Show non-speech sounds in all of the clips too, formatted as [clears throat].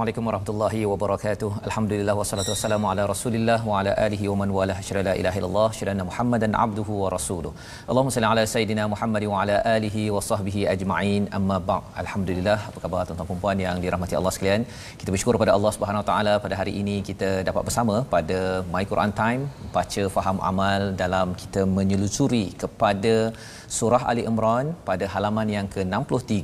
Assalamualaikum warahmatullahi wabarakatuh. Alhamdulillah wassalatu wassalamu ala Rasulillah wa ala alihi wa man wala syada la ilaha illallah syada Muhammadan abduhu wa rasuluh. Allahumma salli ala sayidina Muhammad wa ala alihi wa sahbihi ajma'in. Amma ba'd. Alhamdulillah. Apa khabar tuan-tuan dan puan yang dirahmati Allah sekalian? Kita bersyukur kepada Allah Subhanahu wa taala pada hari ini kita dapat bersama pada My Quran Time baca faham amal dalam kita menyelusuri kepada surah Ali Imran pada halaman yang ke-63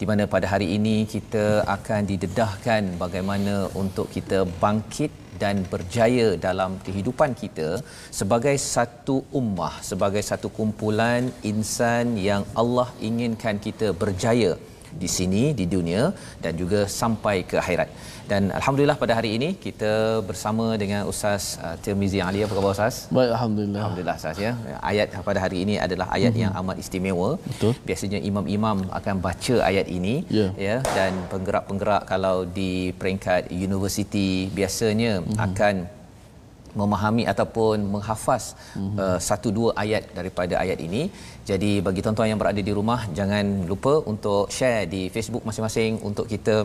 di mana pada hari ini kita akan didedahkan bagaimana untuk kita bangkit dan berjaya dalam kehidupan kita sebagai satu ummah sebagai satu kumpulan insan yang Allah inginkan kita berjaya di sini di dunia dan juga sampai ke akhirat. Dan alhamdulillah pada hari ini kita bersama dengan Ustaz uh, Tirmizi Ali. Apa khabar Ustaz? Baik alhamdulillah. Alhamdulillah Ustaz ya. Ayat pada hari ini adalah ayat mm-hmm. yang amat istimewa. Betul. Biasanya imam-imam akan baca ayat ini yeah. ya dan penggerak-penggerak kalau di peringkat universiti biasanya mm-hmm. akan memahami ataupun menghafaz mm-hmm. uh, satu dua ayat daripada ayat ini. Jadi bagi tuan-tuan yang berada di rumah jangan lupa untuk share di Facebook masing-masing untuk kita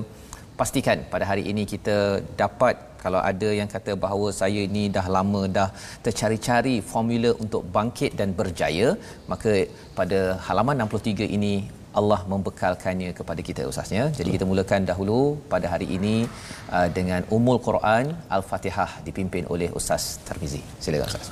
pastikan pada hari ini kita dapat kalau ada yang kata bahawa saya ini dah lama dah tercari-cari formula untuk bangkit dan berjaya maka pada halaman 63 ini Allah membekalkannya kepada kita ustaznya. Jadi kita mulakan dahulu pada hari ini uh, dengan Ummul Quran Al-Fatihah dipimpin oleh Ustaz Tarmizi. Silakan ustaz.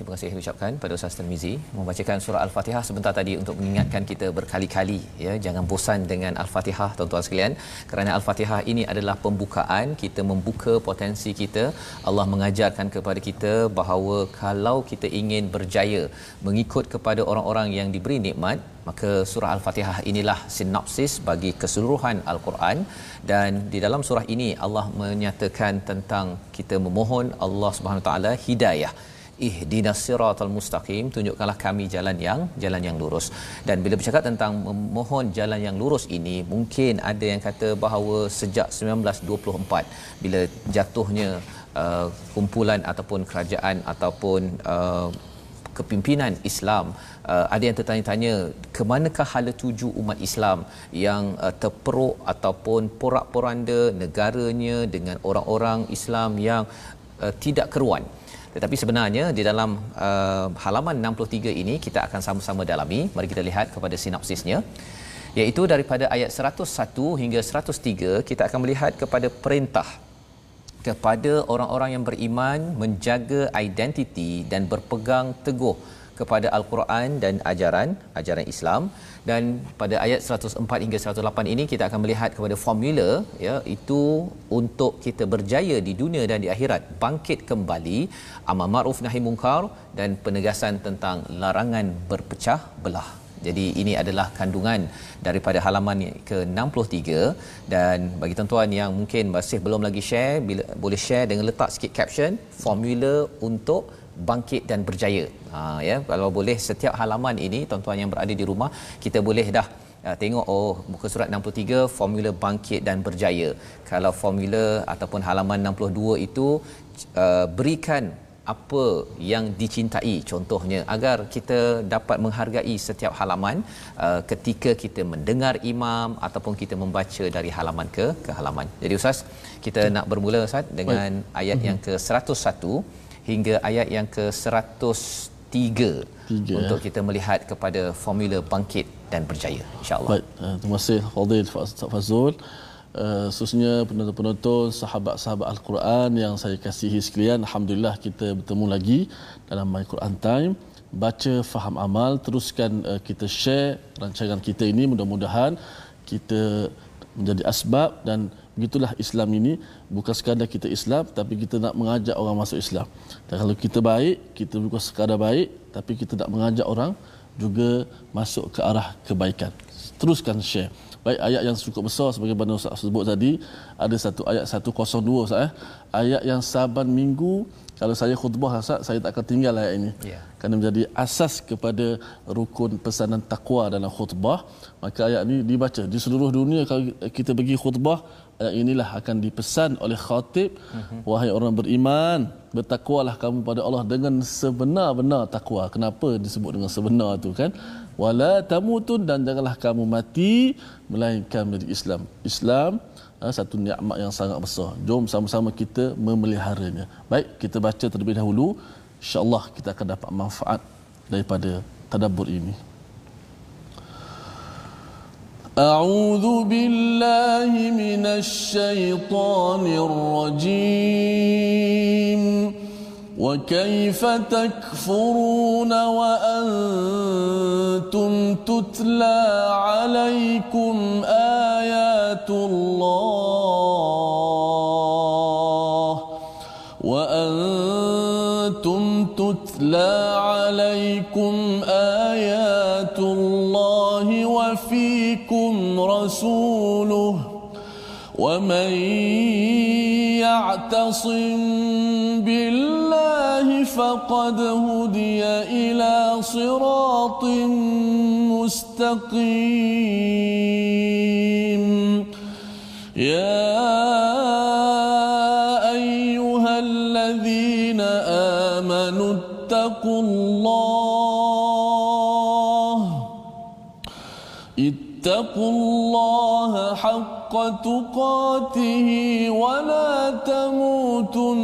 Terima kasih ucapkan pada Ustaz Tirmizi membacakan surah Al-Fatihah sebentar tadi untuk mengingatkan kita berkali-kali ya. Jangan bosan dengan Al-Fatihah tuan-tuan sekalian. Kerana Al-Fatihah ini adalah pembukaan kita membuka potensi kita. Allah mengajarkan kepada kita bahawa kalau kita ingin berjaya mengikut kepada orang-orang yang diberi nikmat maka surah al-fatihah inilah sinopsis bagi keseluruhan al-Quran. Dan di dalam surah ini Allah menyatakan tentang kita memohon Allah Subhanahu taala hidayah ihdinas siratal mustaqim tunjukkanlah kami jalan yang jalan yang lurus. Dan bila bercakap tentang memohon jalan yang lurus ini mungkin ada yang kata bahawa sejak 1924 bila jatuhnya uh, kumpulan ataupun kerajaan ataupun uh, kepimpinan Islam uh, ada yang tertanya-tanya ke manakah hala tuju umat Islam yang uh, terperuk ataupun porak-poranda negaranya dengan orang-orang Islam yang uh, tidak keruan tetapi sebenarnya di dalam uh, halaman 63 ini kita akan sama-sama dalami. Mari kita lihat kepada sinopsisnya. Iaitu daripada ayat 101 hingga 103 kita akan melihat kepada perintah kepada orang-orang yang beriman menjaga identiti dan berpegang teguh kepada al-Quran dan ajaran ajaran Islam. Dan pada ayat 104 hingga 108 ini kita akan melihat kepada formula ya itu untuk kita berjaya di dunia dan di akhirat bangkit kembali amal ma'ruf nahi munkar dan penegasan tentang larangan berpecah belah. Jadi ini adalah kandungan daripada halaman ke-63. Dan bagi tuan-tuan yang mungkin masih belum lagi share bila boleh share dengan letak sikit caption formula untuk bangkit dan berjaya. Ha ya kalau boleh setiap halaman ini tuan-tuan yang berada di rumah kita boleh dah uh, tengok oh muka surat 63 formula bangkit dan berjaya. Kalau formula ataupun halaman 62 itu uh, berikan apa yang dicintai contohnya agar kita dapat menghargai setiap halaman uh, ketika kita mendengar imam ataupun kita membaca dari halaman ke ke halaman. Jadi ustaz kita nak bermula ustaz dengan Baik. ayat mm-hmm. yang ke 101 hingga ayat yang ke 103 Tiga, untuk kita melihat kepada formula bangkit dan berjaya insyaallah. Baik, uh, terima kasih Fadil Fazul. Uh, khususnya penonton-penonton sahabat-sahabat Al-Quran yang saya kasihi sekalian Alhamdulillah kita bertemu lagi dalam My Quran Time baca faham amal teruskan uh, kita share rancangan kita ini mudah-mudahan kita menjadi asbab dan begitulah Islam ini bukan sekadar kita Islam tapi kita nak mengajak orang masuk Islam dan kalau kita baik kita bukan sekadar baik tapi kita nak mengajak orang juga masuk ke arah kebaikan teruskan share Baik ayat yang cukup besar sebagaimana Ustaz sebut tadi ada satu ayat 102 Ustaz eh. Ayat yang saban minggu kalau saya khutbah Ustaz saya tak akan tinggal ayat ini. Yeah. Kerana menjadi asas kepada rukun pesanan takwa dalam khutbah. Maka ayat ini dibaca di seluruh dunia kalau kita pergi khutbah ayat inilah akan dipesan oleh khatib uh-huh. wahai orang beriman bertakwalah kamu pada Allah dengan sebenar-benar takwa. Kenapa disebut dengan sebenar tu kan? wala tamutun dan janganlah kamu mati melainkan menjadi Islam. Islam ha, satu nikmat yang sangat besar. Jom sama-sama kita memeliharanya. Baik, kita baca terlebih dahulu. Insya-Allah kita akan dapat manfaat daripada tadabbur ini. أعوذ بالله من الشيطان الرجيم. وكيف تكفرون وأنتم تتلى عليكم آيات الله؟ وفيكم رسوله ومن يعتصم بالله فقد هدي إلى صراط مستقيم. يا اتقوا الله حق تقاته ولا تموتن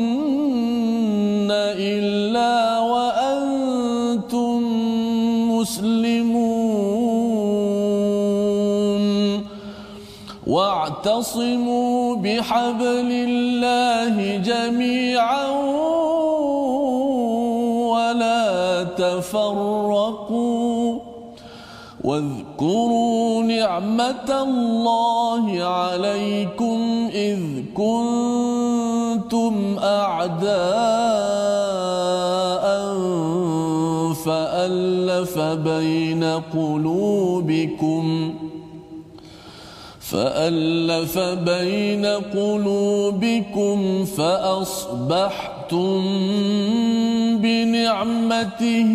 إلا وأنتم مسلمون. واعتصموا بحبل الله جميعا ولا تفرقوا. واذكروا نعمة الله عليكم إذ كنتم أعداء فألف بين قلوبكم فألف بين قلوبكم فأصبحتم بنعمته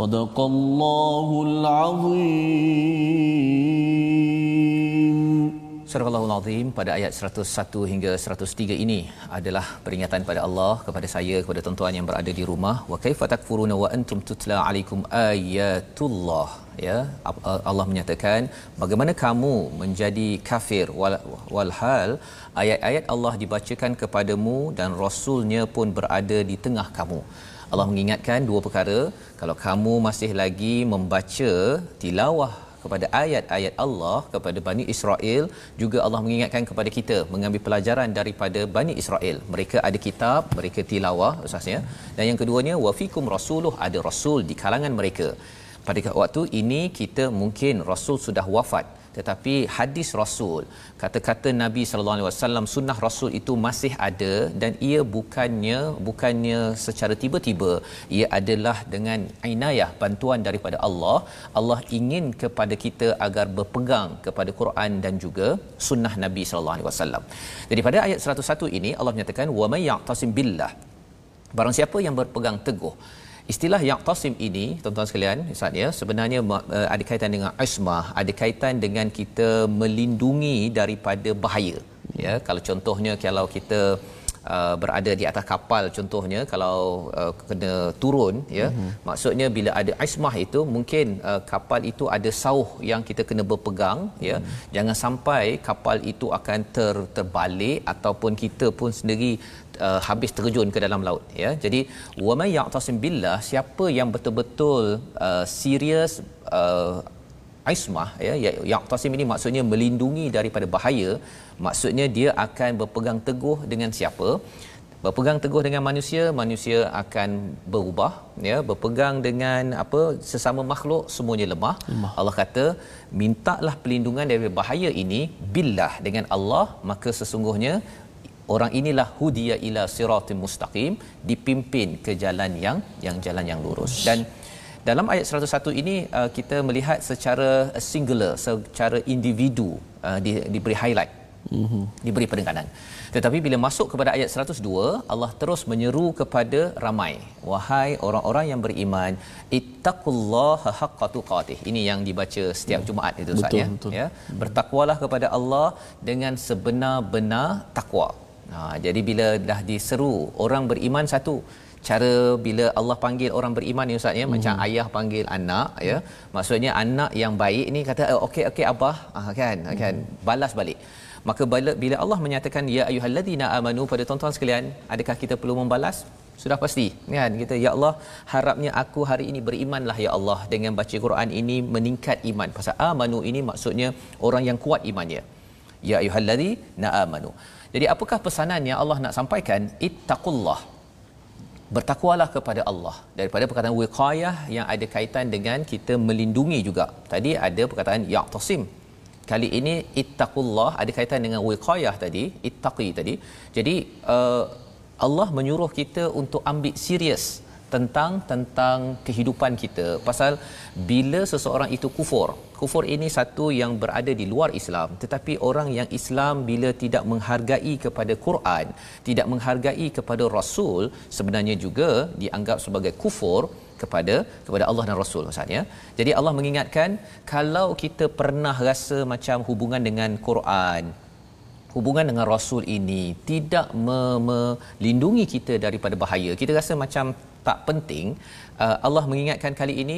صدق الله العظيم Surah Al-Azim pada ayat 101 hingga 103 ini adalah peringatan pada Allah kepada saya kepada tuan-tuan yang berada di rumah wa kaifa takfuruna wa antum tutla alaikum ayatullah ya Allah menyatakan bagaimana kamu menjadi kafir walhal ayat-ayat Allah dibacakan kepadamu dan rasulnya pun berada di tengah kamu Allah mengingatkan dua perkara. Kalau kamu masih lagi membaca tilawah kepada ayat-ayat Allah kepada Bani Israel juga Allah mengingatkan kepada kita mengambil pelajaran daripada Bani Israel. Mereka ada kitab mereka tilawah usahanya dan yang keduanya wafikum rasuluh ada rasul di kalangan mereka. Pada waktu ini kita mungkin rasul sudah wafat tetapi hadis rasul kata-kata nabi sallallahu alaihi wasallam sunnah rasul itu masih ada dan ia bukannya bukannya secara tiba-tiba ia adalah dengan inayah bantuan daripada Allah. Allah ingin kepada kita agar berpegang kepada Quran dan juga sunnah nabi sallallahu alaihi wasallam. Jadi pada ayat 101 ini Allah menyatakan wa may ya'tasim billah. Barang siapa yang berpegang teguh Istilah yang tasim ini, tuan-tuan sekalian, Ustaz ya, sebenarnya uh, ada kaitan dengan ismah, ada kaitan dengan kita melindungi daripada bahaya. Ya, kalau contohnya kalau kita Uh, berada di atas kapal contohnya kalau uh, kena turun ya mm-hmm. maksudnya bila ada ismah itu mungkin uh, kapal itu ada sauh yang kita kena berpegang ya mm-hmm. jangan sampai kapal itu akan ter terbalik ataupun kita pun sendiri uh, habis terjun ke dalam laut ya jadi wa may ya'tasim billah siapa yang betul-betul uh, serius uh, ismah ya ya'tasim ini maksudnya melindungi daripada bahaya. Maksudnya dia akan berpegang teguh dengan siapa? Berpegang teguh dengan manusia manusia akan berubah ya berpegang dengan apa? Sesama makhluk semuanya lemah, lemah. Allah kata mintalah perlindungan dari bahaya ini billah dengan Allah maka sesungguhnya orang inilah hudiya ila siratim mustaqim dipimpin ke jalan yang yang jalan yang lurus. Dan dalam ayat 101 ini uh, kita melihat secara singular secara individu uh, di, diberi highlight mm-hmm. diberi penekanan tetapi bila masuk kepada ayat 102 Allah terus menyeru kepada ramai. Wahai orang-orang yang beriman ittaqullaha haqqa tuqatih. Ini yang dibaca setiap Jumaat itu Ustaz ya? ya? Bertakwalah kepada Allah dengan sebenar-benar takwa. Ha jadi bila dah diseru orang beriman satu cara bila Allah panggil orang beriman ni ustaz ya mm-hmm. macam ayah panggil anak ya. Maksudnya anak yang baik ni kata oh, okey okey abah. Ah, kan mm-hmm. kan. Balas balik. Maka bila Allah menyatakan ya ayyuhallazina amanu pada tuan-tuan sekalian adakah kita perlu membalas? Sudah pasti kan. Kita ya Allah harapnya aku hari ini berimanlah ya Allah dengan baca Quran ini meningkat iman. Pasal amanu ini maksudnya orang yang kuat imannya. Ya ayyuhallazina amanu. Jadi apakah pesanan yang Allah nak sampaikan? Ittaqullah bertakwalah kepada Allah. Daripada perkataan wiqayah yang ada kaitan dengan kita melindungi juga. Tadi ada perkataan ya'tasim. Kali ini ittaqullah ada kaitan dengan wiqayah tadi ittaqi tadi. Jadi uh, Allah menyuruh kita untuk ambil serius tentang tentang kehidupan kita. Pasal bila seseorang itu kufur kufur ini satu yang berada di luar Islam tetapi orang yang Islam bila tidak menghargai kepada Quran tidak menghargai kepada rasul sebenarnya juga dianggap sebagai kufur kepada kepada Allah dan Rasul maksudnya. Jadi Allah mengingatkan kalau kita pernah rasa macam hubungan dengan Quran hubungan dengan rasul ini tidak melindungi kita daripada bahaya kita rasa macam tak penting uh, Allah mengingatkan kali ini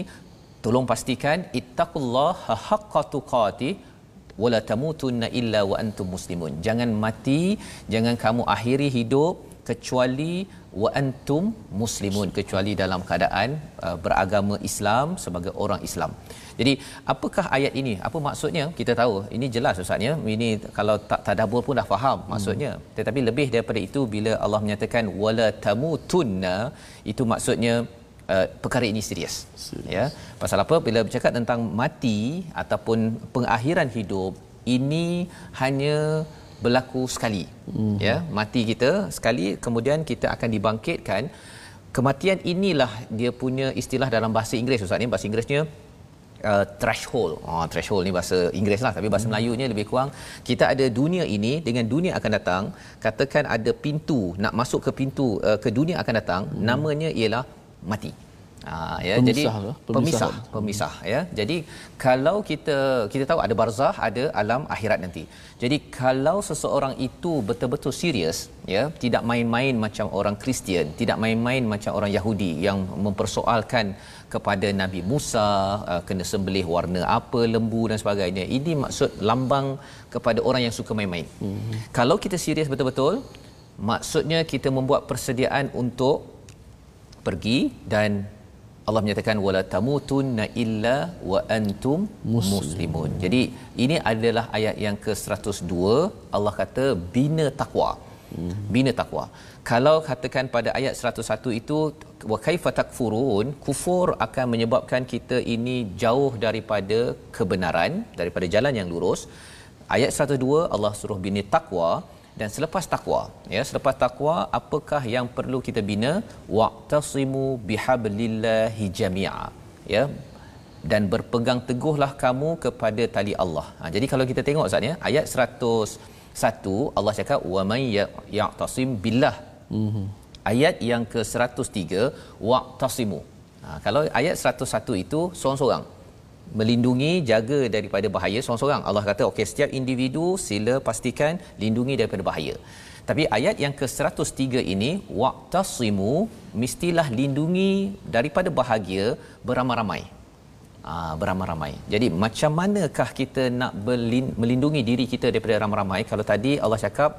tolong pastikan ittaqullaha haqqa tuqati wala tamutunna illa wa antum muslimun jangan mati jangan kamu akhiri hidup kecuali wa antum muslimun kecuali dalam keadaan uh, beragama Islam sebagai orang Islam. Jadi apakah ayat ini? Apa maksudnya? Kita tahu ini jelas ustaznya. Ini kalau tak tadabbur pun dah faham maksudnya. Hmm. Tetapi lebih daripada itu bila Allah menyatakan wala tamutunna itu maksudnya uh, perkara ini serius. Ya. Pasal apa? Bila bercakap tentang mati ataupun pengakhiran hidup ini hanya berlaku sekali mm-hmm. ya mati kita sekali kemudian kita akan dibangkitkan kematian inilah dia punya istilah dalam bahasa Inggeris ustaz ni bahasa Inggerisnya uh, threshold oh threshold ni bahasa Inggeris lah tapi bahasa mm. Melayunya lebih kurang kita ada dunia ini dengan dunia akan datang katakan ada pintu nak masuk ke pintu uh, ke dunia akan datang mm. namanya ialah mati Ha, ya Pemisah jadi lah, pemisah pemisah. pemisah ya. Jadi kalau kita kita tahu ada barzah, ada alam akhirat nanti. Jadi kalau seseorang itu betul-betul serius ya, tidak main-main macam orang Kristian, tidak main-main macam orang Yahudi yang mempersoalkan kepada Nabi Musa uh, kena sembelih warna apa lembu dan sebagainya. Ini maksud lambang kepada orang yang suka main-main. Mm-hmm. Kalau kita serius betul-betul, maksudnya kita membuat persediaan untuk pergi dan Allah menyatakan wala tamutunna illa wa antum muslimun. muslimun. Jadi ini adalah ayat yang ke-102 Allah kata bina takwa. Bina takwa. Kalau katakan pada ayat 101 itu wa kaifa takfurun kufur akan menyebabkan kita ini jauh daripada kebenaran daripada jalan yang lurus. Ayat 102 Allah suruh bina takwa dan selepas takwa ya selepas takwa apakah yang perlu kita bina waqtasimu bihablillahi jami'a ya dan berpegang teguhlah kamu kepada tali Allah. Ha, jadi kalau kita tengok Ustaz ya ayat 101 Allah cakap wa may ya'tasim billah. Mm-hmm. Ayat yang ke-103 waqtasimu. Ha, kalau ayat 101 itu seorang-seorang melindungi jaga daripada bahaya seorang-seorang. Allah kata okey setiap individu sila pastikan lindungi daripada bahaya. Tapi ayat yang ke-103 ini waqtasimu mestilah lindungi daripada bahagia beramai-ramai. Ah beramai-ramai. Jadi macam manakah kita nak berlin- melindungi diri kita daripada ramai-ramai? Kalau tadi Allah cakap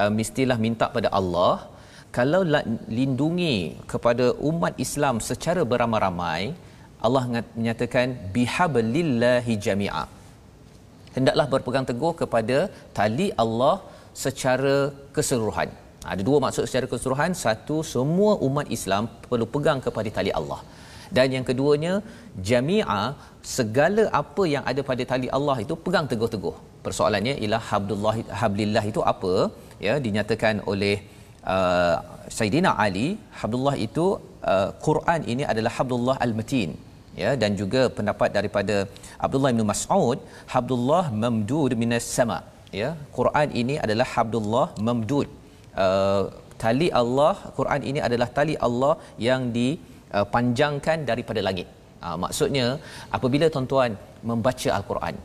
uh, mestilah minta pada Allah kalau lindungi kepada umat Islam secara beramai-ramai Allah menyatakan bihablillahi jami'a. Hendaklah berpegang teguh kepada tali Allah secara keseluruhan. Ada dua maksud secara keseluruhan. Satu, semua umat Islam perlu pegang kepada tali Allah. Dan yang keduanya, jami'a segala apa yang ada pada tali Allah itu pegang teguh-teguh. Persoalannya ialah hablullah hablillah itu apa? Ya, dinyatakan oleh uh, Sayyidina Ali, hablullah itu uh, Quran ini adalah hablullah al-matin ya dan juga pendapat daripada Abdullah bin Mas'ud Habdullah mamdud minas sama. Ya Quran ini adalah Habdullah mamdud. Uh, tali Allah Quran ini adalah tali Allah yang dipanjangkan daripada langit. Uh, maksudnya apabila tuan-tuan membaca al-Quran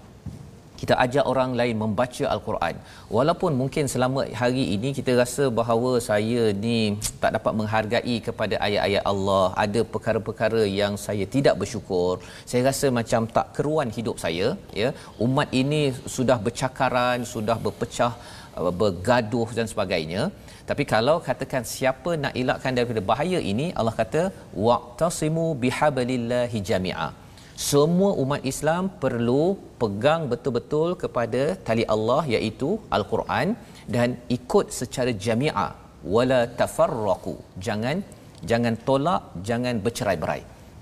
kita ajak orang lain membaca al-Quran. Walaupun mungkin selama hari ini kita rasa bahawa saya ni [tsk] tak dapat menghargai kepada ayat-ayat Allah ada perkara-perkara yang saya tidak bersyukur saya rasa macam tak keruan hidup saya ya. Umat ini sudah bercakaran sudah berpecah uh, bergaduh dan sebagainya. Tapi kalau katakan siapa nak elakkan daripada bahaya ini Allah kata waqtasimu bihablillahi jami'a semua umat Islam perlu pegang betul-betul kepada tali Allah iaitu al-Quran dan ikut secara jami'ah. Wala tafarraqu. Jangan jangan tolak jangan bercerai-berai.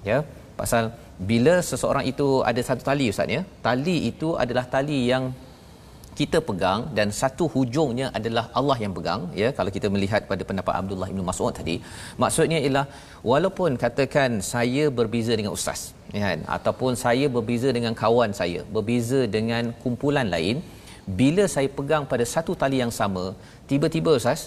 Ya pasal bila seseorang itu ada satu tali ustaz ya? Tali itu adalah tali yang kita pegang dan satu hujungnya adalah Allah yang pegang ya kalau kita melihat pada pendapat Abdullah bin Mas'ud tadi maksudnya ialah walaupun katakan saya berbeza dengan ustaz ya kan ataupun saya berbeza dengan kawan saya berbeza dengan kumpulan lain bila saya pegang pada satu tali yang sama tiba-tiba ustaz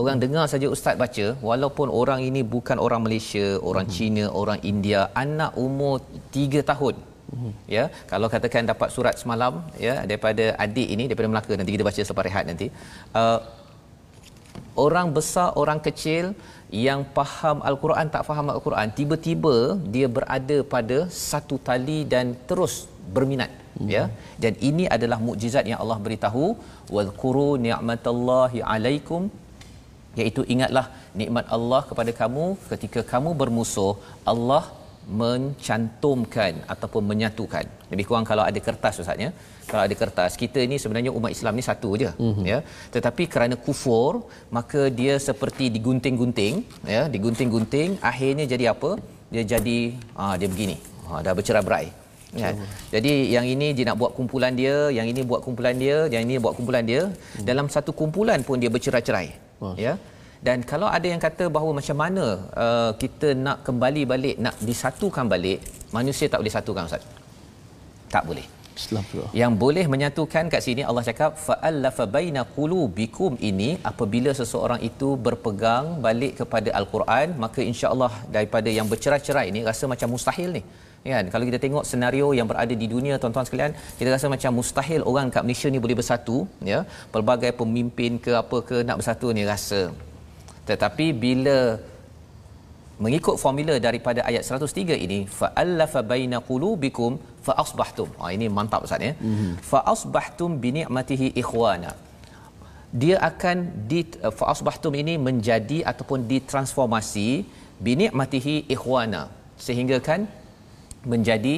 orang dengar saja ustaz baca walaupun orang ini bukan orang Malaysia orang hmm. Cina orang India anak umur 3 tahun Hmm. ya kalau katakan dapat surat semalam ya daripada adik ini daripada Melaka nanti kita baca selepas rehat nanti uh, orang besar orang kecil yang faham al-Quran tak faham al-Quran tiba-tiba dia berada pada satu tali dan terus berminat hmm. ya dan ini adalah mukjizat yang Allah beritahu wal quru ni'matallahi alaikum iaitu ingatlah nikmat Allah kepada kamu ketika kamu bermusuh Allah mencantumkan ataupun menyatukan. Lebih kurang kalau ada kertas ustaz ya. Kalau ada kertas, kita ni sebenarnya umat Islam ni satu aja mm-hmm. ya. Tetapi kerana kufur, maka dia seperti digunting-gunting ya, digunting-gunting, akhirnya jadi apa? Dia jadi ah dia begini. Ha, dah bercerai-berai. Ya. Jadi yang ini dia nak buat kumpulan dia, yang ini buat kumpulan dia, yang ini buat kumpulan dia. Hmm. Dalam satu kumpulan pun dia bercerai-cerai. Oh. Ya dan kalau ada yang kata bahawa macam mana uh, kita nak kembali balik nak disatukan balik manusia tak boleh satukan ustaz tak boleh. Yang boleh menyatukan kat sini Allah cakap fa'allafa baina qulubikum ini apabila seseorang itu berpegang balik kepada al-Quran maka insya-Allah daripada yang bercerai-cerai ini rasa macam mustahil ni. Kan kalau kita tengok senario yang berada di dunia tuan-tuan sekalian kita rasa macam mustahil orang kat Malaysia ni boleh bersatu ya pelbagai pemimpin ke apa ke nak bersatu ni rasa tetapi bila mengikut formula daripada ayat 103 ini fa'allafa baina qulubikum fa asbahtum. Ha ini mantap ustaz ya. Mm-hmm. Fa asbahtum bi ni'matihi ikhwana. Dia akan di fa asbahtum ini menjadi ataupun ditransformasi bi ni'matihi ikhwana sehingga kan menjadi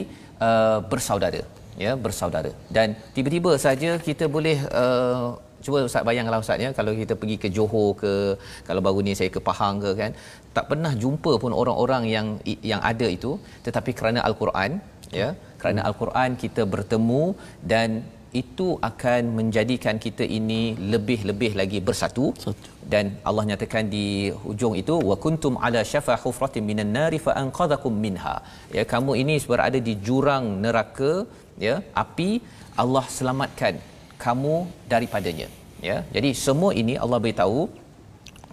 uh, bersaudara ya bersaudara dan tiba-tiba saja kita boleh uh, cuba ustaz bayangkanlah ustaz ya. Kalau kita pergi ke Johor ke kalau baru ni saya ke Pahang ke kan. Tak pernah jumpa pun orang-orang yang yang ada itu. Tetapi kerana al-Quran ya kerana al-Quran kita bertemu dan itu akan menjadikan kita ini lebih-lebih lagi bersatu. Satu. dan Allah nyatakan di hujung itu wa kuntum ala syafa hufratin minan nari fa anqadhakum minha. Ya kamu ini berada di jurang neraka ya api. Allah selamatkan kamu daripadanya. Ya? Jadi semua ini Allah beritahu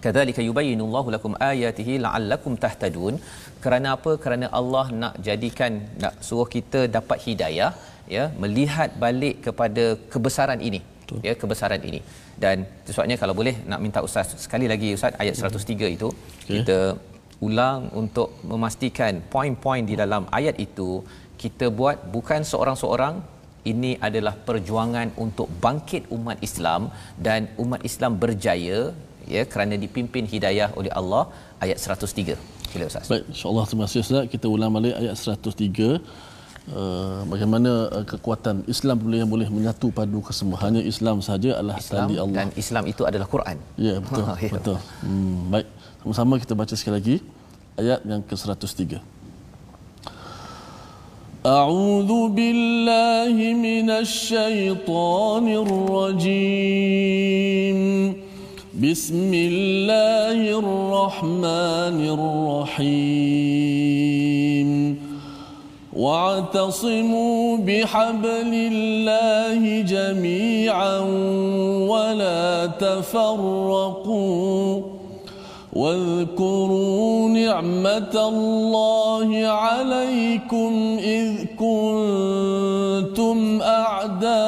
kadzalika yubayyinullahu lakum ayatihi la'allakum tahtadun. Kerana apa? Kerana Allah nak jadikan nak suruh kita dapat hidayah ya? Melihat balik kepada kebesaran ini Betul. ya? Kebesaran ini. Dan sebabnya kalau boleh nak minta ustaz sekali lagi ustaz ayat 103 itu okay. kita ulang untuk memastikan poin-poin di dalam ayat itu kita buat bukan seorang-seorang ini adalah perjuangan untuk bangkit umat Islam dan umat Islam berjaya ya kerana dipimpin hidayah oleh Allah ayat 103. Sila Ustaz. Baik, insya-Allah terima kasih Ustaz. Kita ulang balik ayat 103. Uh, bagaimana uh, kekuatan Islam boleh boleh menyatu padu kesemua hanya Islam saja adalah Islam tali Allah dan Islam itu adalah Quran. Ya betul [laughs] ya. betul. Hmm, baik sama-sama kita baca sekali lagi ayat yang ke-103. أعوذ بالله من الشيطان الرجيم. بسم الله الرحمن الرحيم. واعتصموا بحبل الله جميعا ولا تفرقوا. واذكروا نعمة الله عليكم إذ كنتم أعداء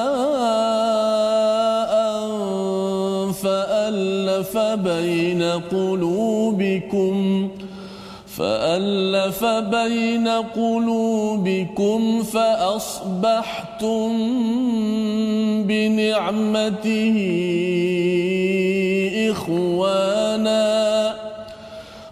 فألف بين قلوبكم فألف بين قلوبكم فأصبحتم بنعمته إخوانا.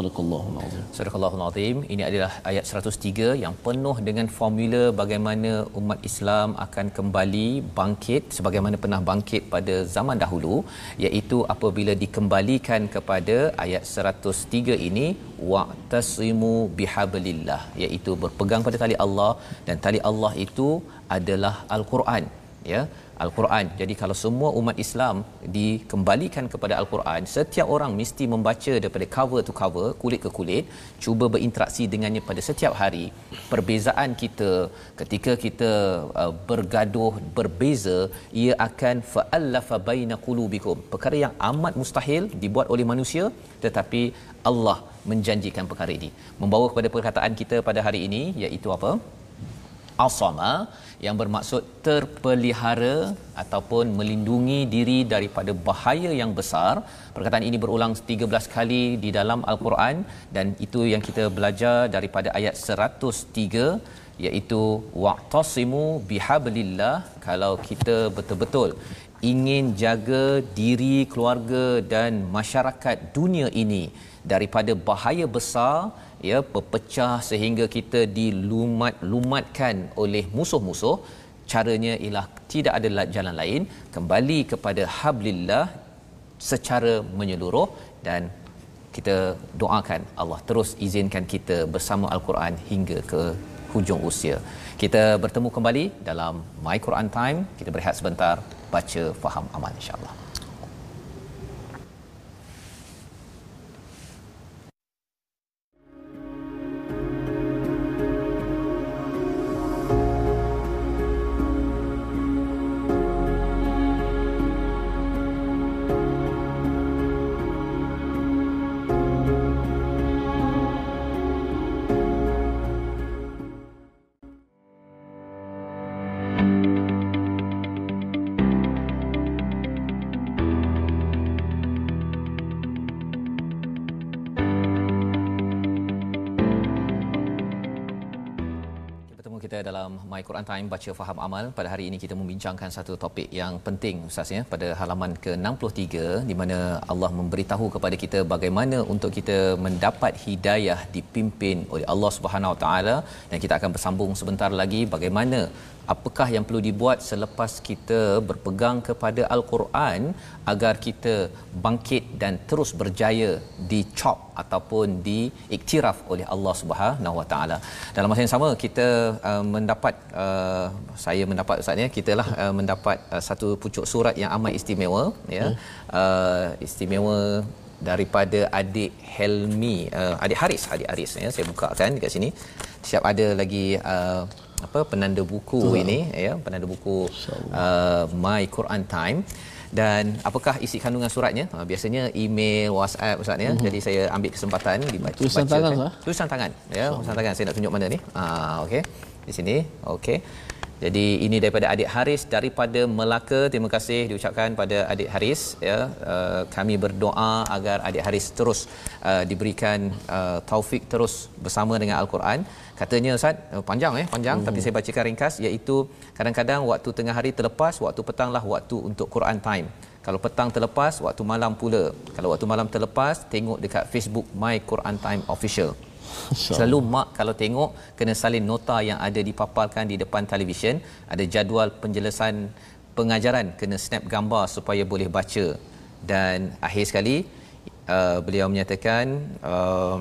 Sadaqallahul Azim. Sadaqallahul Azim. Ini adalah ayat 103 yang penuh dengan formula bagaimana umat Islam akan kembali bangkit sebagaimana pernah bangkit pada zaman dahulu iaitu apabila dikembalikan kepada ayat 103 ini waqtasimu bihablillah iaitu berpegang pada tali Allah dan tali Allah itu adalah al-Quran ya Al-Quran. Jadi kalau semua umat Islam dikembalikan kepada Al-Quran, setiap orang mesti membaca daripada cover to cover, kulit ke kulit, cuba berinteraksi dengannya pada setiap hari. Perbezaan kita ketika kita uh, bergaduh berbeza, ia akan fa'allafa baina qulubikum. Perkara yang amat mustahil dibuat oleh manusia, tetapi Allah menjanjikan perkara ini. Membawa kepada perkataan kita pada hari ini iaitu apa? Asama yang bermaksud terpelihara ataupun melindungi diri daripada bahaya yang besar. Perkataan ini berulang 13 kali di dalam Al-Quran dan itu yang kita belajar daripada ayat 103 iaitu wa'tasimu bihablillah kalau kita betul-betul ingin jaga diri keluarga dan masyarakat dunia ini daripada bahaya besar ya berpecah sehingga kita dilumat-lumatkan oleh musuh-musuh caranya ialah tidak ada jalan lain kembali kepada hablillah secara menyeluruh dan kita doakan Allah terus izinkan kita bersama al-Quran hingga ke hujung usia. Kita bertemu kembali dalam My Quran Time. Kita berehat sebentar baca faham amal insya-Allah. Quran Time baca faham amal. Pada hari ini kita membincangkan satu topik yang penting ustaz ya pada halaman ke-63 di mana Allah memberitahu kepada kita bagaimana untuk kita mendapat hidayah dipimpin oleh Allah Subhanahu Wa Taala. Dan kita akan bersambung sebentar lagi bagaimana apakah yang perlu dibuat selepas kita berpegang kepada al-Quran agar kita bangkit dan terus berjaya dicop ataupun diiktiraf oleh Allah Subhanahu Wa Taala. Dalam masa yang sama kita uh, mendapat uh, saya mendapat ustaz ya kitalah uh, mendapat uh, satu pucuk surat yang amat istimewa ya. Uh, istimewa daripada adik Helmi uh, adik Haris adik Haris ya saya bukakan dekat sini siap ada lagi uh, apa penanda buku Betul. ini ya penanda buku uh, My Quran Time. Dan apakah isi kandungan suratnya? Uh, biasanya email WhatsApp ustaz ya. Uh-huh. jadi saya ambil kesempatan dibaca tulisan baca, tangan kan? tulisan tangan ya tulisan tangan. Saya nak tunjuk mana ni. Ah okey. Di sini okey jadi ini daripada adik Haris daripada Melaka. Terima kasih diucapkan pada adik Haris ya. Uh, kami berdoa agar adik Haris terus uh, diberikan uh, taufik terus bersama dengan Al-Quran. Katanya Ustaz, uh, panjang eh, panjang hmm. tapi saya bacakan ringkas iaitu kadang-kadang waktu tengah hari terlepas, waktu petanglah waktu untuk Quran time. Kalau petang terlepas, waktu malam pula. Kalau waktu malam terlepas, tengok dekat Facebook My Quran Time Official. Selalu mak kalau tengok kena salin nota yang ada dipaparkan di depan televisyen, ada jadual penjelasan pengajaran, kena snap gambar supaya boleh baca. Dan akhir sekali uh, beliau menyatakan uh,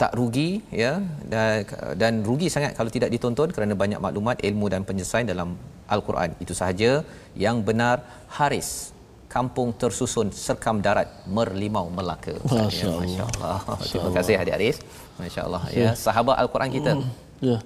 tak rugi ya dan, dan rugi sangat kalau tidak ditonton kerana banyak maklumat ilmu dan penyelesaian dalam al-Quran. Itu sahaja yang benar Haris kampung tersusun serkam darat merlimau Melaka. masya-Allah ya, masya terima kasih adik Haris masya-Allah ya sahabat al-Quran kita. Ya.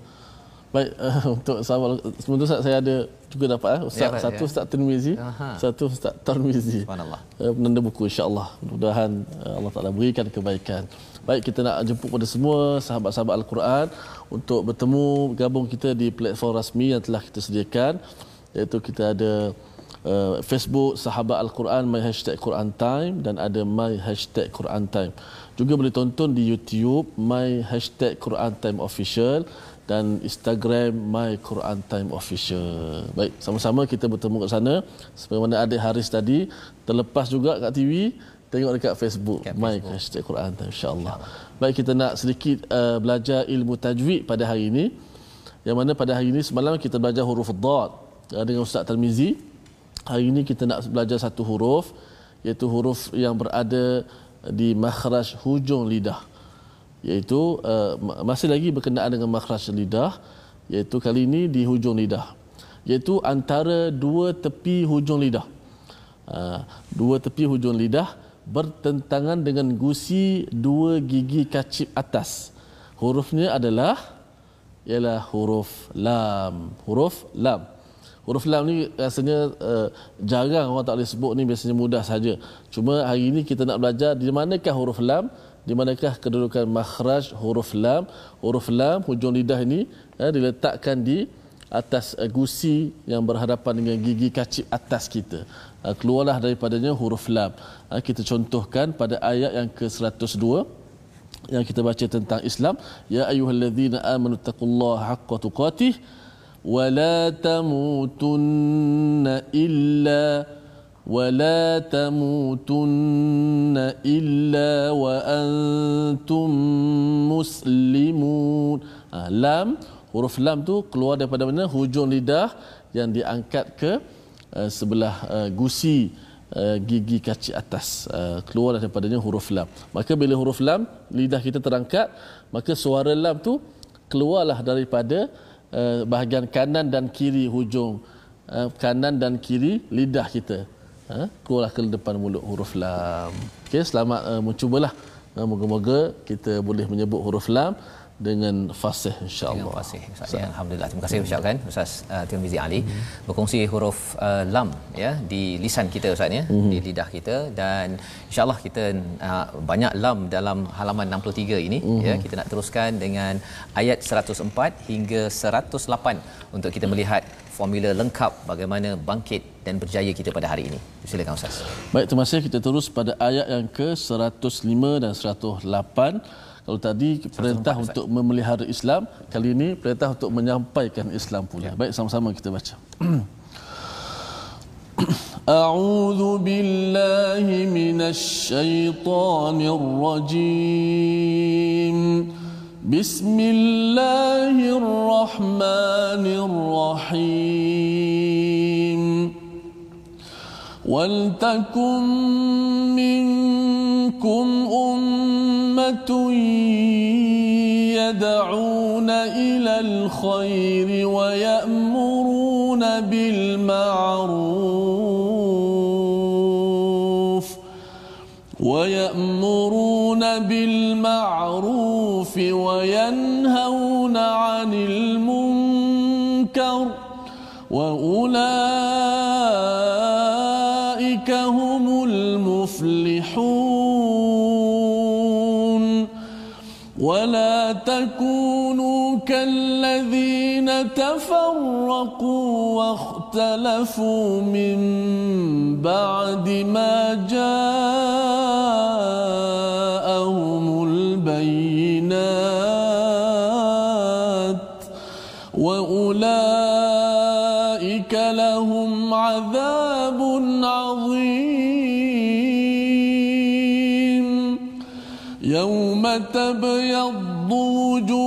Baik uh, [laughs] untuk sahabat sebentar saya ada juga dapat eh. ustaz. Ya, satu ya. ustaz Tirmizi satu ustaz Tirmizi subhanallah. Uh, penanda buku insya-Allah. Mudah-mudahan uh, Allah Taala berikan kebaikan. Baik kita nak jemput pada semua sahabat-sahabat al-Quran untuk bertemu gabung kita di platform rasmi yang telah kita sediakan iaitu kita ada uh, Facebook sahabat Al-Quran my hashtag Quran Time dan ada my hashtag Quran Time. Juga boleh tonton di YouTube my hashtag Quran Time Official dan Instagram my Quran Time Official. Baik, sama-sama kita bertemu kat sana. Seperti mana adik Haris tadi terlepas juga kat TV, tengok dekat Facebook kat my Facebook. hashtag Quran Time insya-Allah. Baik, kita nak sedikit uh, belajar ilmu tajwid pada hari ini. Yang mana pada hari ini semalam kita belajar huruf dad uh, dengan Ustaz Talmizi hari ini kita nak belajar satu huruf iaitu huruf yang berada di makhraj hujung lidah. Iaitu uh, masih lagi berkenaan dengan makhraj lidah iaitu kali ini di hujung lidah. Iaitu antara dua tepi hujung lidah. Uh, dua tepi hujung lidah bertentangan dengan gusi dua gigi kacip atas. Hurufnya adalah ialah huruf lam. Huruf lam huruf lam ni rasanya uh, jarang orang tak boleh sebut ni biasanya mudah saja. Cuma hari ini kita nak belajar di manakah huruf lam di manakah kedudukan makhraj huruf lam. Huruf lam hujung lidah ini uh, diletakkan di atas uh, gusi yang berhadapan dengan gigi kacip atas kita. Uh, keluarlah daripadanya huruf lam. Uh, kita contohkan pada ayat yang ke-102 yang kita baca tentang Islam. Ya ayyuhallazina amanu taqullaha haqqa tuqatih ولا تموتن إلا ولا تموتن إلا وأنتم مسلمون ah, lam huruf lam tu keluar daripada mana hujung lidah yang diangkat ke uh, sebelah uh, gusi uh, gigi kaki atas uh, keluar daripadanya huruf lam maka bila huruf lam lidah kita terangkat maka suara lam tu keluarlah daripada uh, bahagian kanan dan kiri hujung. Uh, kanan dan kiri lidah kita. Uh, keluarlah ke depan mulut huruf lam. Okey selamat mencubalah. Moga-moga kita boleh menyebut huruf lam dengan fasih insyaallah. Fasih. Ustaz, ya, alhamdulillah. Terima kasih ucapkan Ustaz uh, Tirmizi Ali mm-hmm. berkongsi huruf uh, lam ya di lisan kita Ustaz ya, mm-hmm. di lidah kita dan insyaallah kita uh, banyak lam dalam halaman 63 ini mm-hmm. ya. Kita nak teruskan dengan ayat 104 hingga 108 untuk kita melihat formula lengkap bagaimana bangkit dan berjaya kita pada hari ini. Silakan Ustaz. Baik, terima kasih. Kita terus pada ayat yang ke 105 dan 108 kalau tadi perintah untuk memelihara Islam, kali ini perintah untuk menyampaikan Islam pula. Ya. Baik sama-sama kita baca. أعوذ بالله من الشيطان الرجيم بسم الله الرحمن الرحيم ولتكن منكم أمة يدعون إلى الخير ويأمرون بالمعروف ويأمرون بالمعروف وينهون عن المنكر وأولئك تفرقوا واختلفوا من بعد ما جاءهم البينات وأولئك لهم عذاب عظيم يوم تبيض وجوه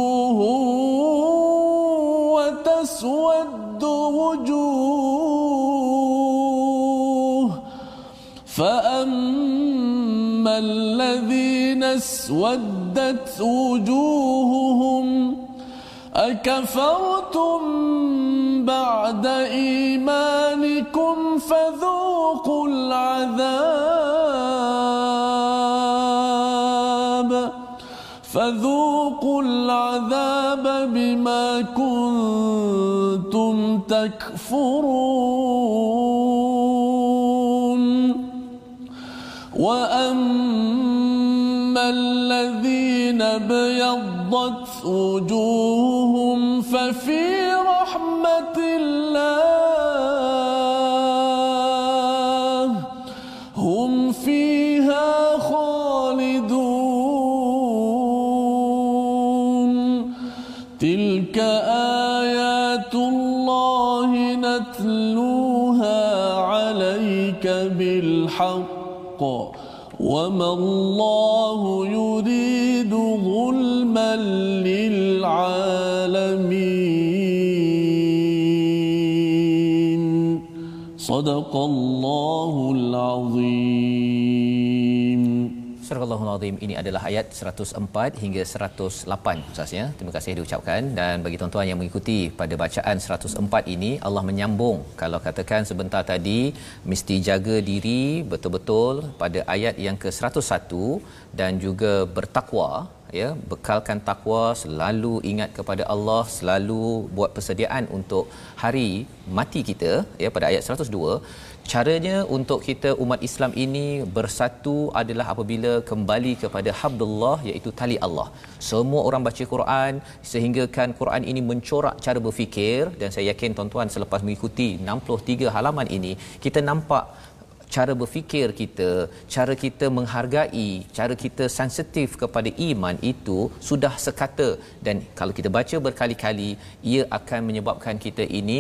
أسودت وجوههم أكفرتم بعد إيمانكم فذوقوا العذاب فذوقوا العذاب بما كنتم تكفرون وأما أبيضت وجوههم ففي رحمة الله هم فيها خالدون. تلك آيات الله نتلوها عليك بالحق. وما الله يريد للعالمين صدق الله العظيم Surah Al-Azim ini adalah ayat 104 hingga 108 Ustaz ya. Terima kasih diucapkan dan bagi tuan-tuan yang mengikuti pada bacaan 104 ini Allah menyambung kalau katakan sebentar tadi mesti jaga diri betul-betul pada ayat yang ke-101 dan juga bertakwa ya bekalkan takwa selalu ingat kepada Allah selalu buat persediaan untuk hari mati kita ya pada ayat 102 caranya untuk kita umat Islam ini bersatu adalah apabila kembali kepada hablullah iaitu tali Allah. Semua orang baca Quran sehinggakan Quran ini mencorak cara berfikir dan saya yakin tuan-tuan selepas mengikuti 63 halaman ini kita nampak cara berfikir kita, cara kita menghargai, cara kita sensitif kepada iman itu sudah sekata dan kalau kita baca berkali-kali ia akan menyebabkan kita ini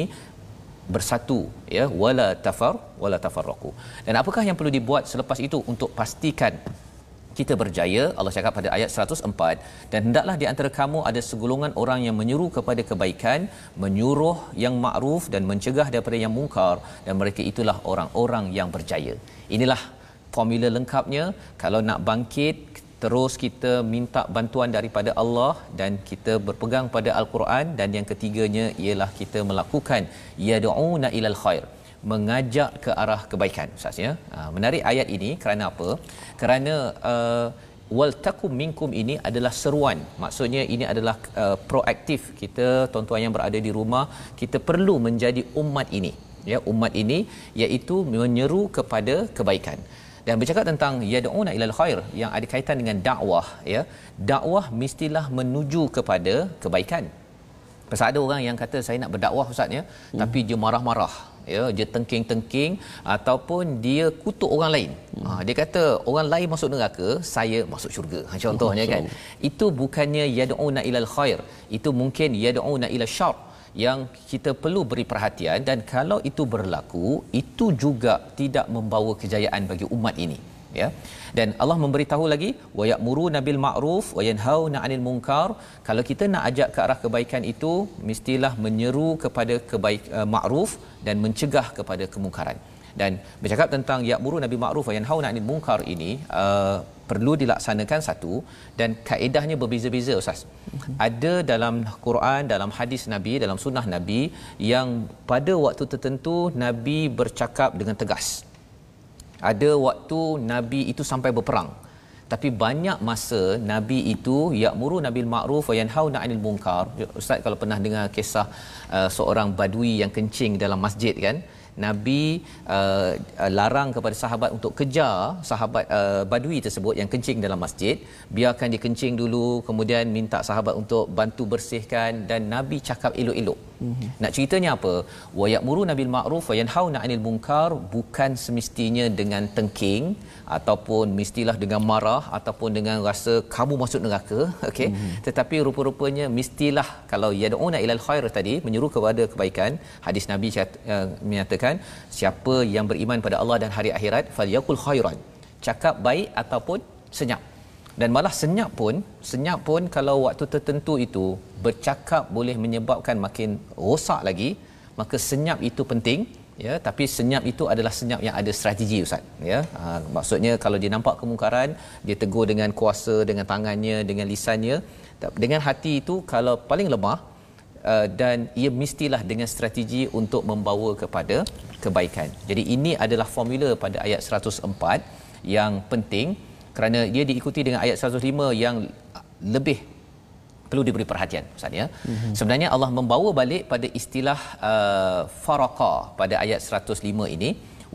bersatu ya wala tafar wala tafarraqu. Dan apakah yang perlu dibuat selepas itu untuk pastikan kita berjaya Allah cakap pada ayat 104 dan hendaklah di antara kamu ada segolongan orang yang menyuruh kepada kebaikan menyuruh yang makruf dan mencegah daripada yang mungkar dan mereka itulah orang-orang yang berjaya. Inilah formula lengkapnya. Kalau nak bangkit terus kita minta bantuan daripada Allah dan kita berpegang pada al-Quran dan yang ketiganya ialah kita melakukan yad'una ilal khair mengajak ke arah kebaikan ustaz ya? Ha, menarik ayat ini. Kerana apa? Kerana uh, wal takum minkum ini adalah seruan. Maksudnya ini adalah uh, proaktif. Kita tuan-tuan yang berada di rumah kita perlu menjadi umat ini ya? Umat ini iaitu menyeru kepada kebaikan. Dan bercakap tentang yad'una ilal khair yang ada kaitan dengan dakwah ya? Dakwah mestilah menuju kepada kebaikan. Pasal ada orang yang kata saya nak berdakwah ustaz ya? Hmm. tapi dia marah-marah ya dia tengking-tengking ataupun dia kutuk orang lain. Hmm. ha, dia kata orang lain masuk neraka saya masuk syurga. Ha, contohnya oh, kan itu bukannya yad'una ilal khair. Itu mungkin yad'una ila syarr yang kita perlu beri perhatian dan kalau itu berlaku itu juga tidak membawa kejayaan bagi umat ini ya. Dan Allah memberitahu lagi wa ya'muru nabil ma'ruf wa yanhauna 'anil munkar. Kalau kita nak ajak ke arah kebaikan itu mestilah menyeru kepada kebaik uh, ma'ruf dan mencegah kepada kemungkaran. Dan bercakap tentang ya'muru nabil ma'ruf wa yanhauna 'anil munkar ini uh, perlu dilaksanakan satu dan kaedahnya berbeza-beza ustaz. Ada dalam Quran, dalam hadis Nabi, dalam sunnah Nabi yang pada waktu tertentu Nabi bercakap dengan tegas ada waktu nabi itu sampai berperang. Tapi banyak masa nabi itu ya'muru nabil ma'ruf wa yanhauna 'anil munkar. Ustaz kalau pernah dengar kisah uh, seorang badui yang kencing dalam masjid kan Nabi uh, uh, larang kepada sahabat untuk kejar sahabat uh, badui tersebut yang kencing dalam masjid. Biarkan dia kencing dulu kemudian minta sahabat untuk bantu bersihkan dan Nabi cakap elok-elok. Mm-hmm. nak ceritanya apa? Wa ya'muru nabil ma'ruf wa yanhauna 'anil munkar bukan semestinya dengan tengking ataupun mestilah dengan marah ataupun dengan rasa kamu masuk neraka [laughs] okey? Mm-hmm. tetapi rupa-rupanya mestilah kalau yad'una ilal khair tadi menyuruh kepada kebaikan. Hadis nabi uh, menyatakan siapa yang beriman pada Allah dan hari akhirat falyakul khairan. Cakap baik ataupun senyap. Dan malah senyap pun senyap pun kalau waktu tertentu itu bercakap boleh menyebabkan makin rosak lagi maka senyap itu penting ya. Tapi senyap itu adalah senyap yang ada strategi ustaz ya. Ha, maksudnya kalau dia nampak kemungkaran dia tegur dengan kuasa dengan tangannya dengan lisannya dengan hati itu kalau paling lemah uh, dan ia mestilah dengan strategi untuk membawa kepada kebaikan jadi ini adalah formula pada ayat 104 yang penting kerana dia diikuti dengan ayat 105 yang lebih perlu diberi perhatian Ustaz ya. Mm-hmm. Sebenarnya Allah membawa balik pada istilah uh, faraqa pada ayat 105 ini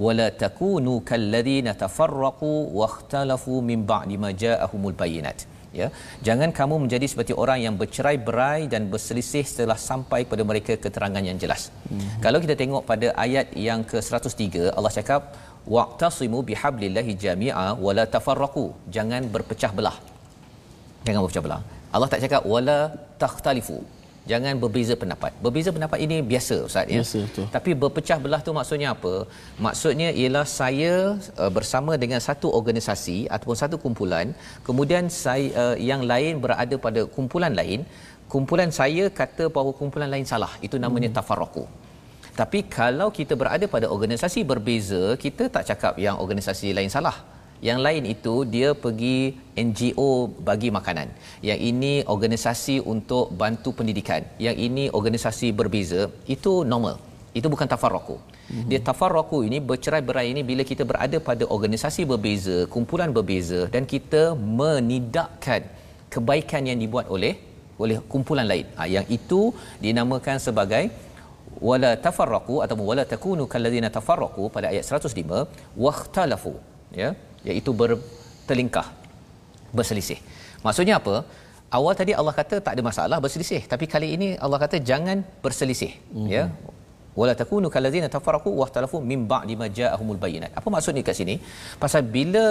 wala takunu kalladzina tafarraqu wakhtalafu min ba'di ma ja'ahumul bayinat ya. Jangan kamu menjadi seperti orang yang bercerai-berai dan berselisih setelah sampai pada mereka keterangan yang jelas. Mm-hmm. kalau kita tengok pada ayat yang ke-103 Allah cakap waqtasimu bihablillahi jami'a wala tafarraqu. Jangan berpecah belah. Jangan berpecah belah. Allah tak cakap wala takhtalifu jangan berbeza pendapat. Berbeza pendapat ini biasa ustaz ya. Biasa, betul. tapi berpecah belah tu maksudnya apa? Maksudnya ialah saya uh, bersama dengan satu organisasi ataupun satu kumpulan kemudian saya uh, yang lain berada pada kumpulan lain kumpulan saya kata bahawa kumpulan lain salah. Itu namanya hmm. tafarraqu. Tapi kalau kita berada pada organisasi berbeza kita tak cakap yang organisasi lain salah yang lain itu dia pergi NGO bagi makanan. Yang ini organisasi untuk bantu pendidikan. Yang ini organisasi berbeza. Itu normal. Itu bukan tafarraku. Mm-hmm. Dia tafarraku ini bercerai-berai ini bila kita berada pada organisasi berbeza, kumpulan berbeza dan kita menidakkan kebaikan yang dibuat oleh oleh kumpulan lain. Ha, yang itu dinamakan sebagai wala tafarraqu ataupun wala takunu kallazina tafarraqu pada ayat 105 wakhtalafu ya iaitu bertelingkah berselisih. Maksudnya apa? Awal tadi Allah kata tak ada masalah berselisih tapi kali ini Allah kata jangan berselisih mm-hmm. ya. Wala takunu kallazina tafarraqu wa ikhtalafu min ba'di ma ja'ahumul bayyinat. Apa maksudnya kat sini? Pasal bila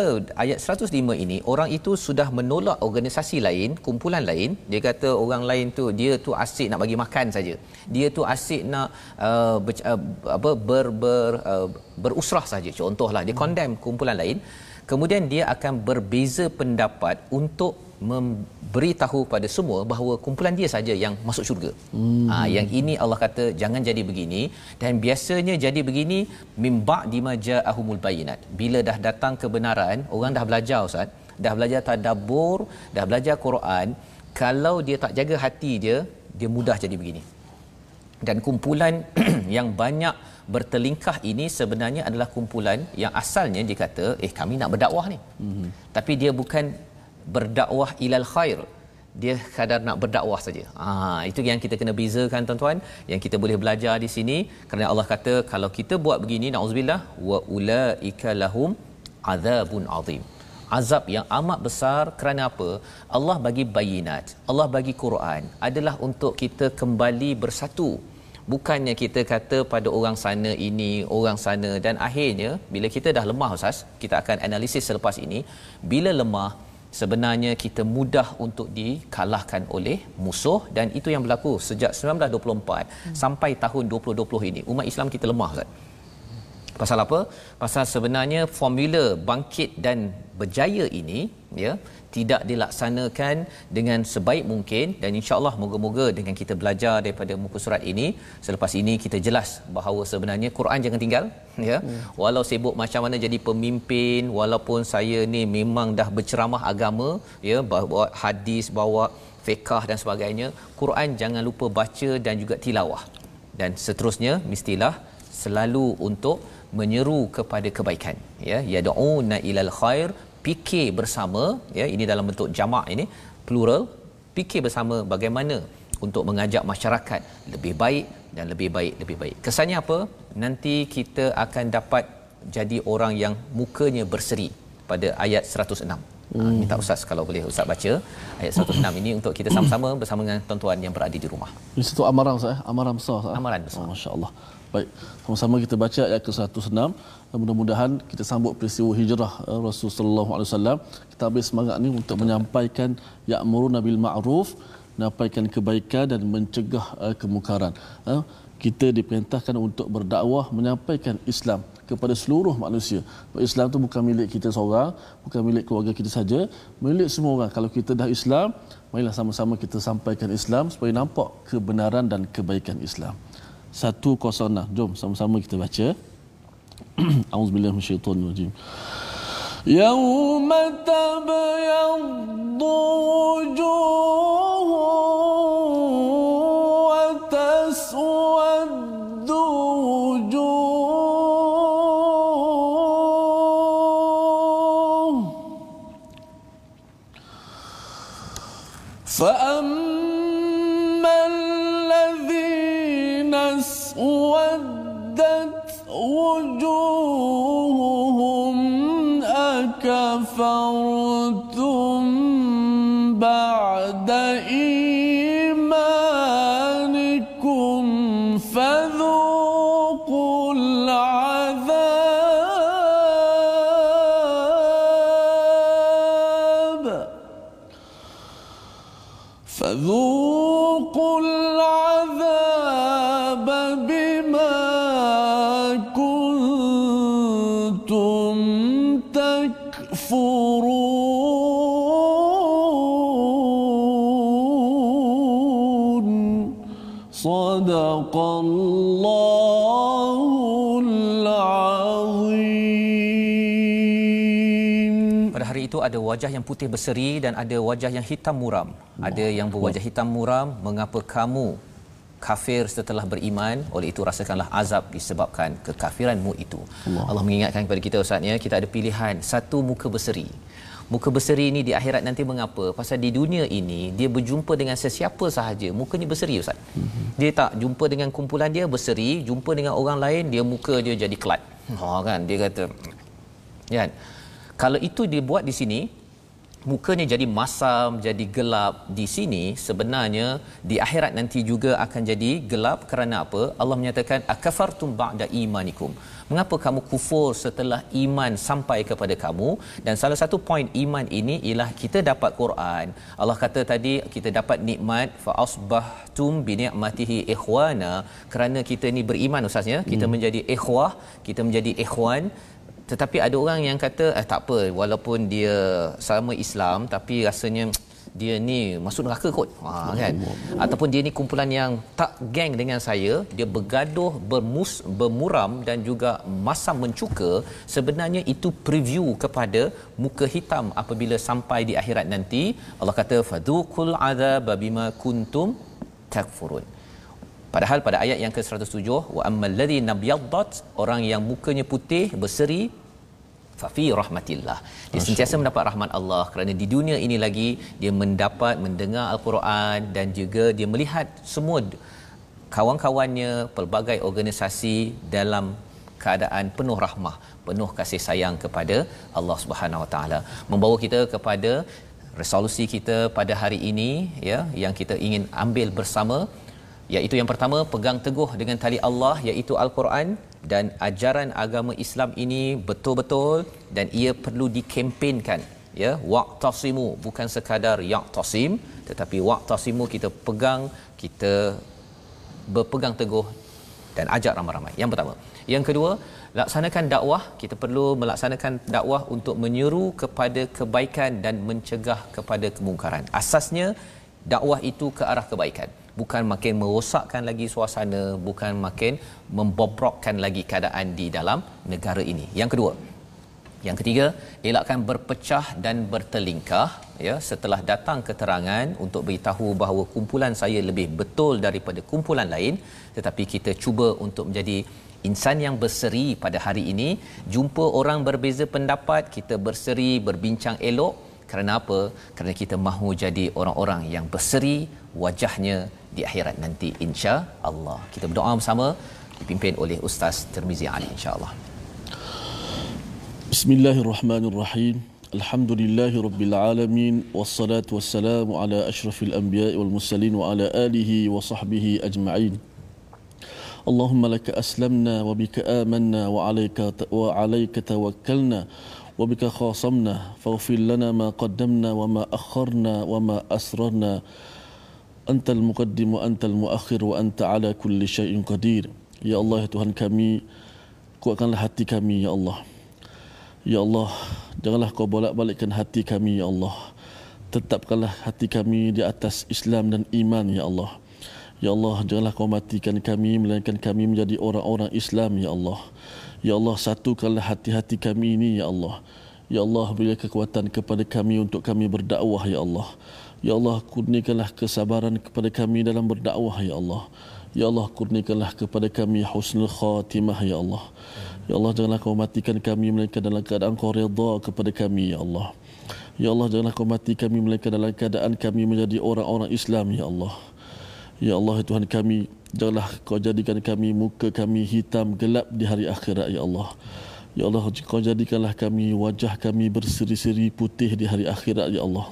ayat 105 ini orang itu sudah menolak organisasi lain kumpulan lain dia kata orang lain tu dia tu asyik nak bagi makan saja. Dia tu asyik nak uh, ber, uh, apa ber, ber uh, berusrah saja. Contohlah dia condemn kumpulan lain kemudian dia akan berbeza pendapat untuk memberitahu pada semua bahawa kumpulan dia saja yang masuk syurga. Hmm. Ha, yang ini Allah kata jangan jadi begini dan biasanya jadi begini mimba di ahumul bayinat. Bila dah datang kebenaran, orang dah belajar ustaz, dah belajar tadabbur, dah belajar Quran, kalau dia tak jaga hati dia, dia mudah jadi begini. Dan kumpulan [clears throat] yang banyak bertelingkah ini sebenarnya adalah kumpulan yang asalnya dia kata eh kami nak berdakwah ni. Hmm. Tapi dia bukan berdakwah ilal khair dia kadar nak berdakwah saja. Ha itu yang kita kena bezakan tuan-tuan yang kita boleh belajar di sini kerana Allah kata kalau kita buat begini nauzubillah wa ulaika lahum azabun azim. Azab yang amat besar kerana apa? Allah bagi bayinat. Allah bagi Quran adalah untuk kita kembali bersatu. Bukannya kita kata pada orang sana ini, orang sana dan akhirnya bila kita dah lemah Ustaz, kita akan analisis selepas ini, bila lemah sebenarnya kita mudah untuk dikalahkan oleh musuh dan itu yang berlaku sejak 1924 hmm. sampai tahun 2020 ini umat Islam kita lemah Ustaz. Pasal apa? Pasal sebenarnya formula bangkit dan berjaya ini ya tidak dilaksanakan dengan sebaik mungkin. Dan insya-Allah moga-moga dengan kita belajar daripada muka surat ini selepas ini kita jelas bahawa sebenarnya Quran jangan tinggal [laughs] ya. Hmm. walau sibuk macam mana jadi pemimpin walaupun saya ni memang dah berceramah agama ya bawa hadis bawa fiqh dan sebagainya Quran jangan lupa baca dan juga tilawah. Dan seterusnya mestilah selalu untuk menyeru kepada kebaikan ya. Yad'una ilal khair fikir bersama ya ini dalam bentuk jamak ini plural fikir bersama bagaimana untuk mengajak masyarakat lebih baik dan lebih baik lebih baik kesannya apa nanti kita akan dapat jadi orang yang mukanya berseri pada ayat 106 ah, Hmm. minta ustaz kalau boleh ustaz baca ayat 106 ini untuk kita sama-sama bersama dengan tuan-tuan yang berada di rumah. Ini satu amaran ustaz, eh? amaran besar ustaz. Amaran besar. Oh, Masya-Allah. Baik, sama-sama kita baca ayat ke-106. Mudah-mudahan kita sambut peristiwa hijrah eh, Rasulullah wasallam. Kita ambil semangat ni untuk menyampaikan ya'muruna bil ma'ruf, menyampaikan kebaikan dan mencegah uh, kemungkaran. Uh, kita diperintahkan untuk berdakwah menyampaikan Islam kepada seluruh manusia. Islam tu bukan milik kita seorang, bukan milik keluarga kita saja, milik semua orang. Kalau kita dah Islam, marilah sama-sama kita sampaikan Islam supaya nampak kebenaran dan kebaikan Islam. 106. Jom sama-sama kita baca. [clears throat] Auzubillahi minasyaitonir rajim. Yauma tabyaddu wujuh wa taswaddu wujuh. وجوههم أكفرتم صدق الله Pada hari itu ada wajah yang putih berseri dan ada wajah yang hitam muram. Ada yang berwajah hitam muram, mengapa kamu kafir setelah beriman oleh itu rasakanlah azab disebabkan kekafiranmu itu. Allah, Allah mengingatkan kepada kita ustaz ya kita ada pilihan. Satu muka berseri. Muka berseri ini di akhirat nanti mengapa? Pasal di dunia ini dia berjumpa dengan sesiapa sahaja mukanya berseri ustaz. Mm-hmm. dia tak jumpa dengan kumpulan dia berseri jumpa dengan orang lain dia muka dia jadi kelat. Ha kan? Dia kata kan? Kalau itu dibuat di sini mukanya jadi masam jadi gelap di sini sebenarnya di akhirat nanti juga akan jadi gelap. Kerana apa? Allah menyatakan akafartum ba'da imanikum. Mengapa kamu kufur setelah iman sampai kepada kamu? Dan salah satu poin iman ini ialah kita dapat Quran. Allah kata tadi kita dapat nikmat fa asbahtum bi ni'matihi ikhwana. Kerana kita ni beriman ustaznya. Kita hmm. menjadi ikhwah kita menjadi ikhwan tetapi ada orang yang kata eh tak apa walaupun dia sama Islam tapi rasanya dia ni masuk neraka kot. Ha kan? Ataupun dia ni kumpulan yang tak geng dengan saya dia bergaduh bermus bermuram dan juga masam mencuka. Sebenarnya itu preview kepada muka hitam apabila sampai di akhirat nanti. Allah kata fadhuqul adzab bima kuntum takfurun Padahal pada ayat yang ke-107 wa ammal ladzi nabyaddat orang yang mukanya putih berseri fa fi rahmatillah. Dia sentiasa mendapat rahmat Allah kerana di dunia ini lagi dia mendapat mendengar al-Quran dan juga dia melihat semua kawan-kawannya pelbagai organisasi dalam keadaan penuh rahmah, penuh kasih sayang kepada Allah Subhanahu Wa Taala. Membawa kita kepada resolusi kita pada hari ini ya yang kita ingin ambil bersama iaitu yang pertama pegang teguh dengan tali Allah iaitu al-Quran dan ajaran agama Islam ini betul-betul dan ia perlu dikempenkan ya. Waqtasimu bukan sekadar yaqtasim tetapi waqtasimu kita pegang kita berpegang teguh dan ajak ramai-ramai. Yang pertama. Yang kedua laksanakan dakwah. Kita perlu melaksanakan dakwah untuk menyeru kepada kebaikan dan mencegah kepada kemungkaran. Asasnya dakwah itu ke arah kebaikan bukan makin merosakkan lagi suasana bukan makin membobrokkan lagi keadaan di dalam negara ini. Yang kedua yang ketiga elakkan berpecah dan bertelingkah ya setelah datang keterangan untuk beritahu bahawa kumpulan saya lebih betul daripada kumpulan lain tetapi kita cuba untuk menjadi insan yang berseri pada hari ini. Jumpa orang berbeza pendapat kita berseri berbincang elok. Kerana apa? Kerana kita mahu jadi orang-orang yang berseri wajahnya di akhirat nanti insya Allah. Kita berdoa bersama dipimpin oleh Ustaz Tirmizi Ali insya-Allah. Bismillahirrahmanirrahim. Alhamdulillahi rabbil alamin wassalatu wassalamu ala asyrafil anbiya'i wal mursalin wa ala alihi wa sahbihi ajma'in. اللهم لك أسلمنا وبك آمنا وعليك وعليك توكلنا وبك خاصمنا فاغفر لنا ما قدمنا وما أخرنا وما أسررنا Antal al-muqaddim wa anta al-muakhir wa anta ala kulli syai'in qadir. Ya Allah ya Tuhan kami, kuatkanlah hati kami ya Allah. Ya Allah, janganlah kau bolak-balikkan hati kami ya Allah. Tetapkanlah hati kami di atas Islam dan iman ya Allah. Ya Allah, janganlah kau matikan kami melainkan kami menjadi orang-orang Islam ya Allah. Ya Allah, satukanlah hati-hati kami ini ya Allah. Ya Allah, beri kekuatan kepada kami untuk kami berdakwah ya Allah. Ya Allah kurniakanlah kesabaran kepada kami dalam berdakwah ya Allah. Ya Allah kurniakanlah kepada kami husnul khatimah ya Allah. Ya Allah janganlah kau matikan kami melainkan dalam keadaan kau redha kepada kami ya Allah. Ya Allah janganlah kau mati kami melainkan dalam keadaan kami menjadi orang-orang Islam ya Allah. Ya Allah Tuhan kami janganlah kau jadikan kami muka kami hitam gelap di hari akhirat ya Allah. Ya Allah, kau jadikanlah kami, wajah kami berseri-seri putih di hari akhirat, Ya Allah.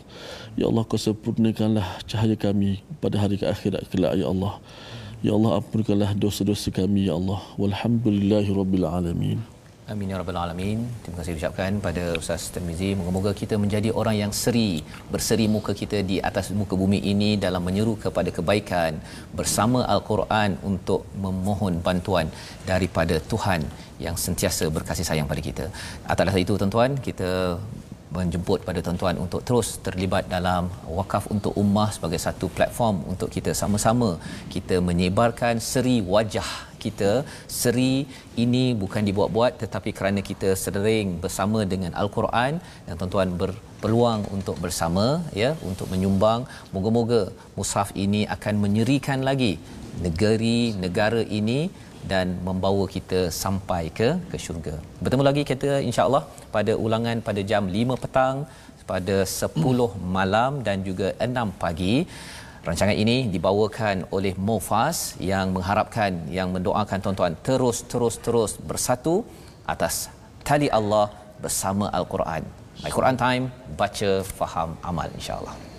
Ya Allah, kau sempurnakanlah cahaya kami pada hari akhirat kelak, Ya Allah. Ya Allah, ampunkanlah dosa-dosa kami, Ya Allah. Walhamdulillahi Rabbil Alamin. Amin ya rabbal alamin. Terima kasih ucapkan pada Ustaz Termizi. Moga-moga kita menjadi orang yang seri, berseri muka kita di atas muka bumi ini dalam menyeru kepada kebaikan bersama Al-Quran untuk memohon bantuan daripada Tuhan yang sentiasa berkasih sayang pada kita. Atas itu tuan-tuan, kita menjemput pada tuan-tuan untuk terus terlibat dalam wakaf untuk ummah sebagai satu platform untuk kita sama-sama kita menyebarkan seri wajah kita seri ini bukan dibuat-buat tetapi kerana kita sering bersama dengan al-Quran dan tuan-tuan berpeluang untuk bersama ya untuk menyumbang moga-moga mushaf ini akan menyerikan lagi negeri negara ini dan membawa kita sampai ke ke syurga. Bertemu lagi kita insya-Allah pada ulangan pada jam 5 petang pada 10 malam dan juga 6 pagi. Rancangan ini dibawakan oleh Mofas yang mengharapkan yang mendoakan tuan-tuan terus terus terus bersatu atas tali Allah bersama Al-Quran. Al-Quran time baca faham amal insya-Allah.